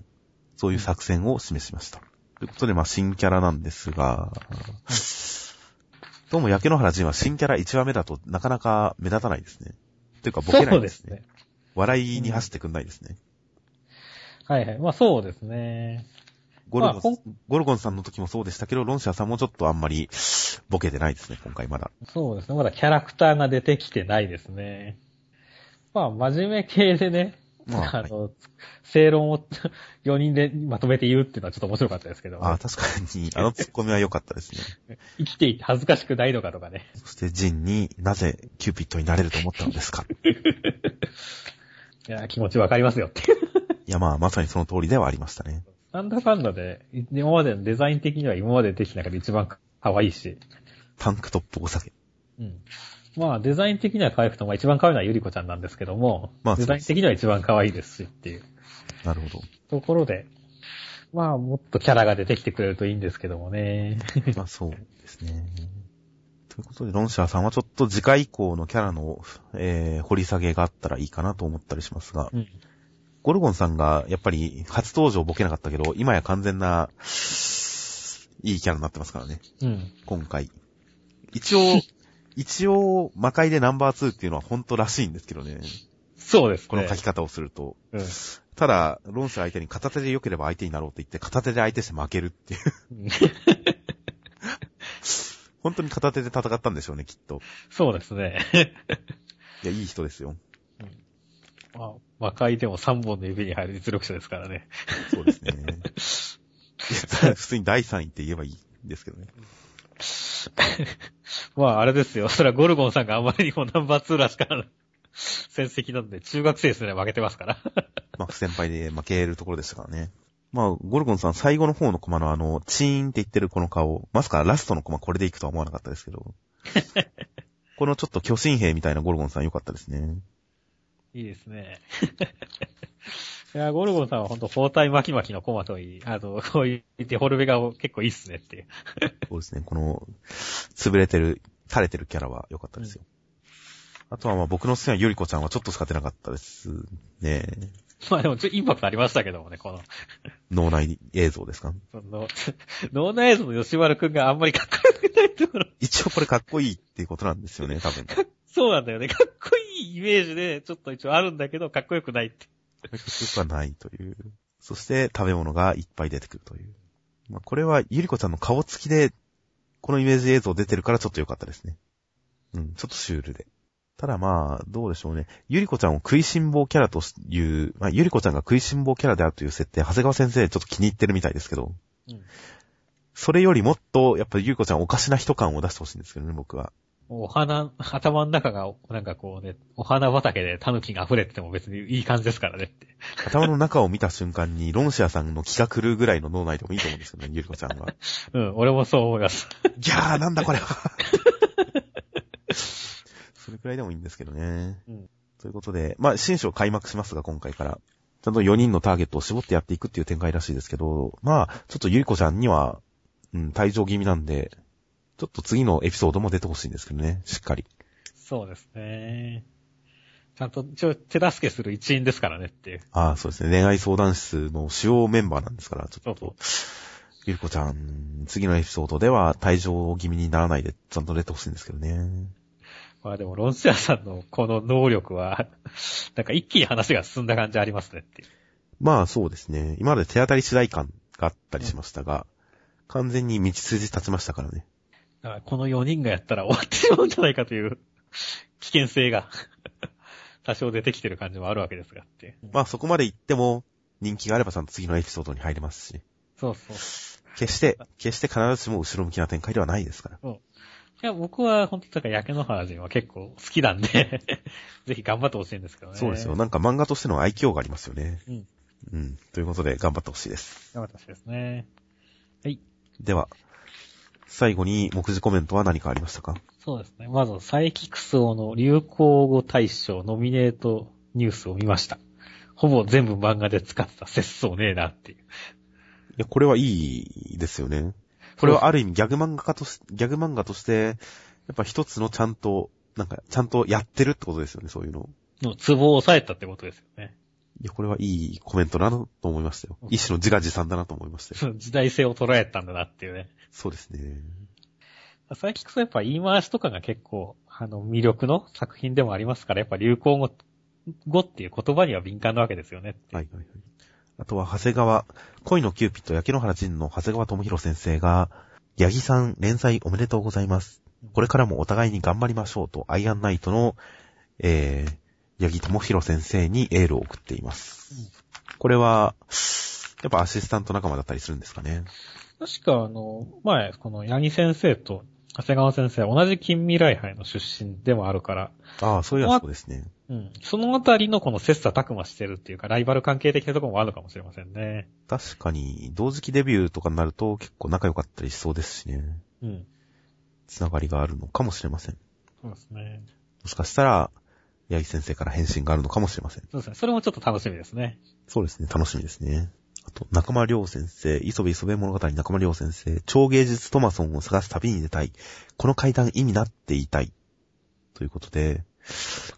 そういう作戦を示しました。ということで、まあ、新キャラなんですが、どうも、焼け野原人は新キャラ1話目だとなかなか目立たないですね。というか、ボケないでね。そうですすね。笑いに走ってくんないですね。はいはい。まあそうですね。ゴルゴン、ゴルゴンさんの時もそうでしたけど、ロンシアさんもちょっとあんまりボケてないですね、今回まだ。そうですね。まだキャラクターが出てきてないですね。まあ真面目系でね、まあ あの、正論を 4人でまとめて言うっていうのはちょっと面白かったですけど、ああ、確かに、あのツッコミは良かったですね。生きていて恥ずかしくないのかとかね。そしてジンになぜキューピッドになれると思ったのですかいや、気持ちわかりますよって。いやまあ、まさにその通りではありましたね。なんだかんだで、今までのデザイン的には今までできた中で一番可愛いし。タンクトップお酒。うん。まあ、デザイン的には可愛くても一番可愛いのはゆりこちゃんなんですけども、まあデザイン的には一番可愛いですしっていうなるほど。ところで、まあ、もっとキャラが出てきてくれるといいんですけどもね。まあそうですね。ということで、ロンシャーさんはちょっと次回以降のキャラの、えー、掘り下げがあったらいいかなと思ったりしますが、うん。ゴルゴンさんがやっぱり初登場ボケなかったけど、今や完全な、いいキャラになってますからね、うん。今回。一応、一応、魔界でナンバー2っていうのは本当らしいんですけどね。そうですね。この書き方をすると。うん。ただ、ロンシャー相手に片手で良ければ相手になろうって言って、片手で相手して負けるっていう。本当に片手で戦ったんでしょうね、きっと。そうですね。いや、いい人ですよ。まあ、魔界でも3本の指に入る実力者ですからね。そうですね。普通に第3位って言えばいいんですけどね。まあ、あれですよ。それはゴルゴンさんがあまりにもナンバー2らしから戦績なんで、中学生ですね、負けてますから。まあ、先輩で負けるところでしたからね。まあ、ゴルゴンさん最後の方のコマのあの、チーンって言ってるこの顔、まさかラストのコマこれでいくとは思わなかったですけど。このちょっと巨神兵みたいなゴルゴンさん良かったですね。いいですね。いや、ゴルゴンさんはほんと包帯巻き巻きのコマといい、あの、こういうデフォルメが結構いいっすねっていう。そうですね、この、潰れてる、垂れてるキャラは良かったですよ。あとはまあ僕の好きなゆりこちゃんはちょっとしか出なかったですね。まあでもちょっとインパクトありましたけどもね、この、脳内映像ですか？その、脳内映像の吉丸くんがあんまりかっこよくないところ。一応これかっこいいっていうことなんですよね、多分。そうなんだよね。かっこいいイメージで、ちょっと一応あるんだけど、かっこよくないって。こよくはないという。そして食べ物がいっぱい出てくるという。まあ、これはゆりこちゃんの顔つきで、このイメージ映像出てるからちょっと良かったですね。うん、ちょっとシュールで。ただまあ、どうでしょうね。ゆりこちゃんを食いしん坊キャラという、まあ、ゆりこちゃんが食いしん坊キャラであるという設定、長谷川先生ちょっと気に入ってるみたいですけど、うん。それよりもっと、やっぱりゆりこちゃんおかしな人感を出してほしいんですけどね、僕は。お花、頭の中が、なんかこうね、お花畑で狸が溢れてても別にいい感じですからねって。頭の中を見た瞬間に、ロンシアさんの気が狂うぐらいの脳内でもいいと思うんですよね、ゆりこちゃんは。うん、俺もそう思います。ギャーなんだこれはそれくらいでもいいんですけどね。うんということで、まあ、新章開幕しますが、今回から。ちゃんと4人のターゲットを絞ってやっていくっていう展開らしいですけど、まあ、ちょっとゆりこちゃんには、うん、退場気味なんで、ちょっと次のエピソードも出てほしいんですけどね、しっかり。そうですね。ちゃんと、一応手助けする一員ですからねっていう。ああ、そうですね。恋愛相談室の主要メンバーなんですから、ちょっそうと、ゆりこちゃん、次のエピソードでは退場気味にならないで、ちゃんと出てほしいんですけどね。まあでも、ロンシアさんのこの能力は、なんか一気に話が進んだ感じありますねっていう。まあそうですね。今まで手当たり次第感があったりしましたが、完全に道筋立ちましたからね。だからこの4人がやったら終わってしまうんじゃないかという 危険性が 多少出てきてる感じもあるわけですがっていう。まあそこまで行っても、人気があればちゃんと次のエピソードに入れますし、そうそう。決して、決して必ずしも後ろ向きな展開ではないですから。いや、僕は本当だから焼け野原人は結構好きなんで、ぜひ頑張ってほしいんですけどね。そうですよ。なんか漫画としての愛嬌がありますよね。うん。うん。ということで、頑張ってほしいです。頑張ってほしいですね。では、最後に目次コメントは何かありましたか？そうですね。まず、サイキクスオの流行語大賞ノミネートニュースを見ました。ほぼ全部漫画で使ってた節操ねえなっていう。いや、これはいいですよね。これはある意味ギャグ漫画家とし、ギャグ漫画として、やっぱ一つのちゃんと、なんか、ちゃんとやってるってことですよね、そういうの。のツボを抑えたってことですよね。いや、これはいいコメントだなと思いましたよ。一種の自画自賛だなと思いましたよ。時代性を捉えたんだなっていうね。そうですね。サイキクスはやっぱ言い回しとかが結構、あの、魅力の作品でもありますから、やっぱ流行語、語っていう言葉には敏感なわけですよね。はいはいはい。あとは、長谷川、恋のキューピット、焼け野原仁の長谷川智弘先生が、八木さん、連載おめでとうございます。これからもお互いに頑張りましょうと、アイアンナイトの、えー、八木智弘先生にエールを送っています。これは、やっぱアシスタント仲間だったりするんですかね。確かあの、前、この八木先生と長谷川先生、同じ近未来杯の出身でもあるから、ああ、そういうやつそうですね。うん。そのあたりのこの切磋琢磨してるっていうか、ライバル関係的なところもあるのかもしれませんね。確かに、同時期デビューとかになると結構仲良かったりしそうですしね。うん。つながりがあるのかもしれません。そうですね。もしかしたら、八木先生から返信があるのかもしれません。そうですね。それもちょっと楽しみですね。そうですね、楽しみですね。あと、中間良先生、磯部磯部物語中間良先生、超芸術トマソンを探す旅に出たい。この階段意味なって言いたい。ということで、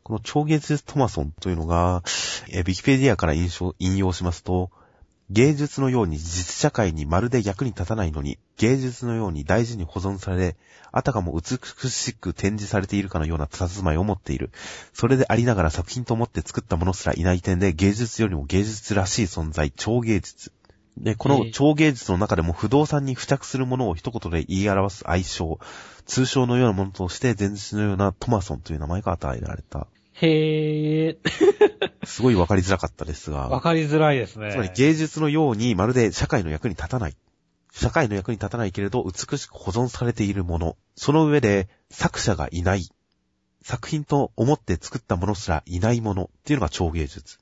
この超芸術トマソンというのが、えー、ウィキペディアから引用しますと、芸術のように実社会にまるで役に立たないのに、芸術のように大事に保存され、あたかも美しく展示されているかのような佇まいを持っている。それでありながら作品と思って作ったものすらいない点で芸術よりも芸術らしい存在、超芸術。で、この超芸術の中でも不動産に付着するものを一言で言い表す愛称、通称のようなものとして前日のようなトマソンという名前が与えられた。へー。すごいわかりづらかったですが。わかりづらいですね。つまり芸術のようにまるで社会の役に立たない。社会の役に立たないけれど美しく保存されているもの。その上で作者がいない。作品と思って作ったものすらいないものっていうのが超芸術。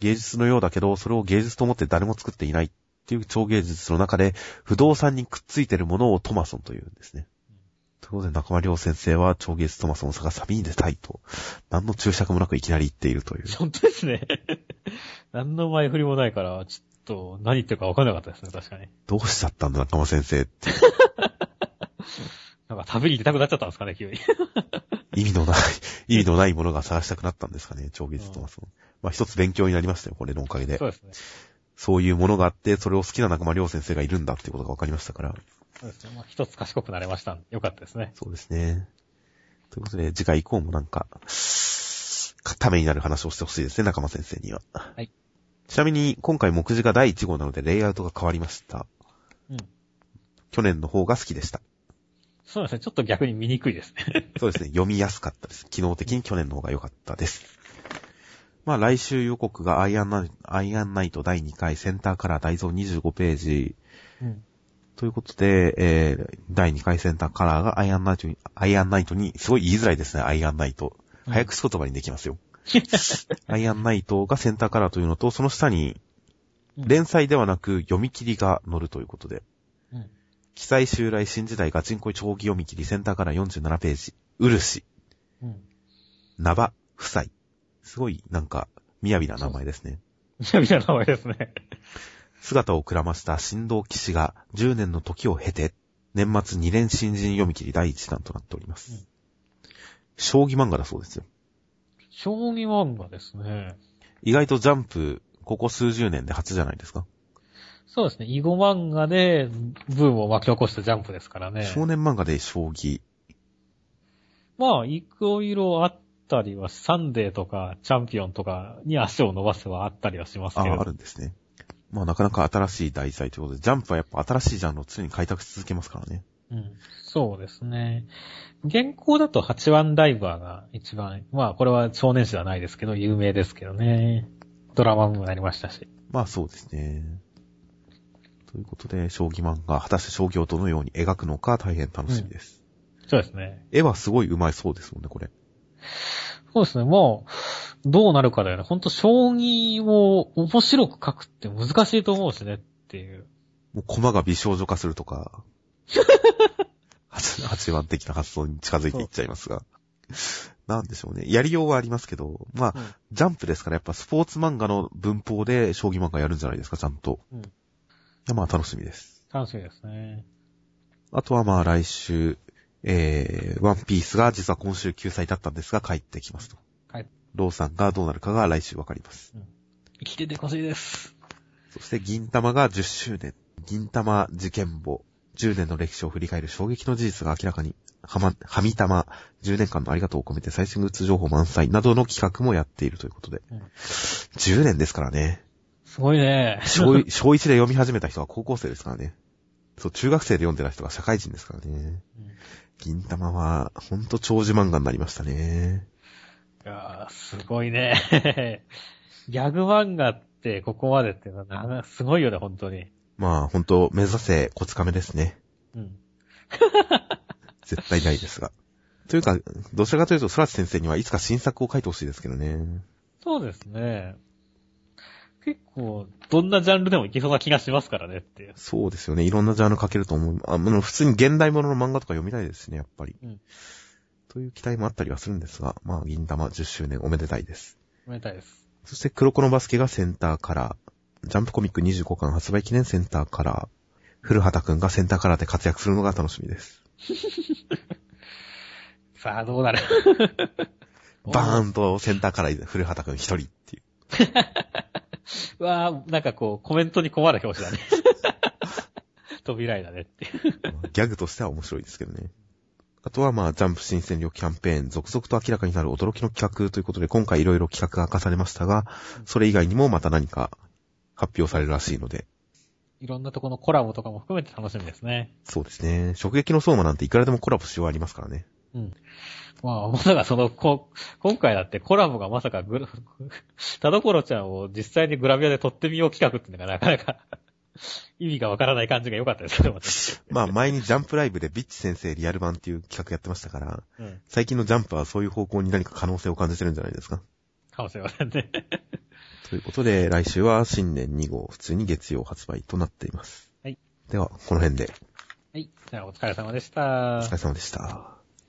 芸術のようだけど、それを芸術と思って誰も作っていないっていう超芸術の中で、不動産にくっついているものをトマソンというんですね。ということで、中間良先生は超芸術トマソンを探す旅に出たいと、何の注釈もなくいきなり言っているという。本当ですね。何の前振りもないから、ちょっと何言ってるか分かんなかったですね、確かに。どうしちゃったんだ、中間先生って。なんか旅に出たくなっちゃったんですかね、急に。意味のない、意味のないものが探したくなったんですかね、超月トマソン。まあ一つ勉強になりましたよ、これのおかげで。そうですね。そういうものがあって、それを好きな仲間良先生がいるんだっていうことが分かりましたから。そうですね。まあ、一つ賢くなれました。よかったですね。そうですね。ということで、次回以降もなんか、ためになる話をしてほしいですね、仲間先生には。はい。ちなみに、今回目次が第1号なので、レイアウトが変わりました。うん。去年の方が好きでした。そうですね。ちょっと逆に見にくいですね。そうですね。読みやすかったです。機能的に去年の方が良かったです。まあ来週予告がアイアンナイアイアンナイト第2回センターカラー大蔵25ページ。うん。ということで、えー、第2回センターカラーがアイアンナイトに、アイアンナイトに、すごい言いづらいですね、アイアンナイト。うん早口言葉にできますよ。アイアンナイトがセンターカラーというのと、その下に、連載ではなく読み切りが載るということで、うん。記載襲来新時代ガチンコイ長期読み切りセンターカラー47ページ、漆、うん。ナバ、夫妻。すごい、なんか、雅な名前ですね。みたいな名前ですね。姿をくらました神道騎士が10年の時を経て、年末2連新人読み切り第1弾となっております。うん将棋漫画だそうですよ。将棋漫画ですね。意外とジャンプ、ここ数十年で初じゃないですか。そうですね。囲碁漫画でブームを巻き起こしたジャンプですからね。少年漫画で将棋。まあ、いろいろあったりは、サンデーとかチャンピオンとかに足を伸ばせばあったりはしますあけれど。あるんですね。まあなかなか新しい題材ということで、ジャンプはやっぱ新しいジャンルを常に開拓し続けますからね。うん。そうですね。現行だと8ワンダイバーが一番、まあこれは少年誌ではないですけど、有名ですけどね。ドラマもなりましたし。まあそうですね。ということで、将棋漫画、果たして将棋をどのように描くのか大変楽しみです。そうですね。絵はすごい上手いそうですもんね、これ。そうですね。もう、どうなるかだよね。ほんと、将棋を面白く書くって難しいと思うしねっていう。もう駒が美少女化するとか、八八番的な発想に近づいていっちゃいますが。なんでしょうね。やりようはありますけど、まあ、うんジャンプですからやっぱスポーツ漫画の文法で将棋漫画やるんじゃないですか、ちゃんと。うんいや、まあ楽しみです。楽しみですね。あとはまあ来週、えー、ワンピースが実は今週救済だったんですが帰ってきますと。はい。ローさんがどうなるかが来週わかります。生きててほしいです。そして銀玉が10周年。銀玉事件簿。10年の歴史を振り返る衝撃の事実が明らかに。はま、はみ玉。10年間のありがとうを込めて最新グッズ情報満載などの企画もやっているということで。うん10年ですからね。すごいね。小一 小一で読み始めた人は高校生ですからね。そう、中学生で読んでた人が社会人ですからね。銀玉は、ほんと長寿漫画になりましたね。いやー、すごいね。ギャグ漫画ってここまでっていうのはな、すごいよね、本当に。まあ、ほんと、目指せ、コツカメですね。うん。絶対ないですが。というか、どちらかというと、空知先生にはいつか新作を書いてほしいですけどね。そうですね。結構、どんなジャンルでもいけそうな気がしますからねっていう。そうですよね。いろんなジャンル書けると思う。あ、の、普通に現代物の漫画とか読みたいですね、やっぱり。うんという期待もあったりはするんですが、まあ、銀玉10周年おめでたいです。おめでたいです。そして、黒子のバスケがセンターカラー。ジャンプコミック25巻発売記念センターカラー。古畑くんがセンターカラーで活躍するのが楽しみです。さあ、どうなる？バーンとセンターカラーで古畑くん一人っていう。う わぁ、なんかこう、コメントに困る表紙だね。扉絵だねっていう。ギャグとしては面白いですけどね。あとはまあ、ジャンプ新戦力キャンペーン、続々と明らかになる驚きの企画ということで、今回いろいろ企画が明かされましたが、それ以外にもまた何か発表されるらしいので、いろんなとこのコラボとかも含めて楽しみですね。そうですね。直撃の相馬なんていくらでもコラボしようありますからね。うん。まあ、まさかその、こ、今回だってコラボがまさかグラ、田所ちゃんを実際にグラビアで撮ってみよう企画っていうのがなかなか 意味がわからない感じが良かったですけど、私。まあ、前にジャンプライブでビッチ先生リアル版っていう企画やってましたから、うん。最近のジャンプはそういう方向に何か可能性を感じてるんじゃないですか？かもしれませんね。ということで、来週は新年2号、普通に月曜発売となっています。はい。では、この辺で、はい。じゃあ、お疲れ様でしたお疲。れ様でした。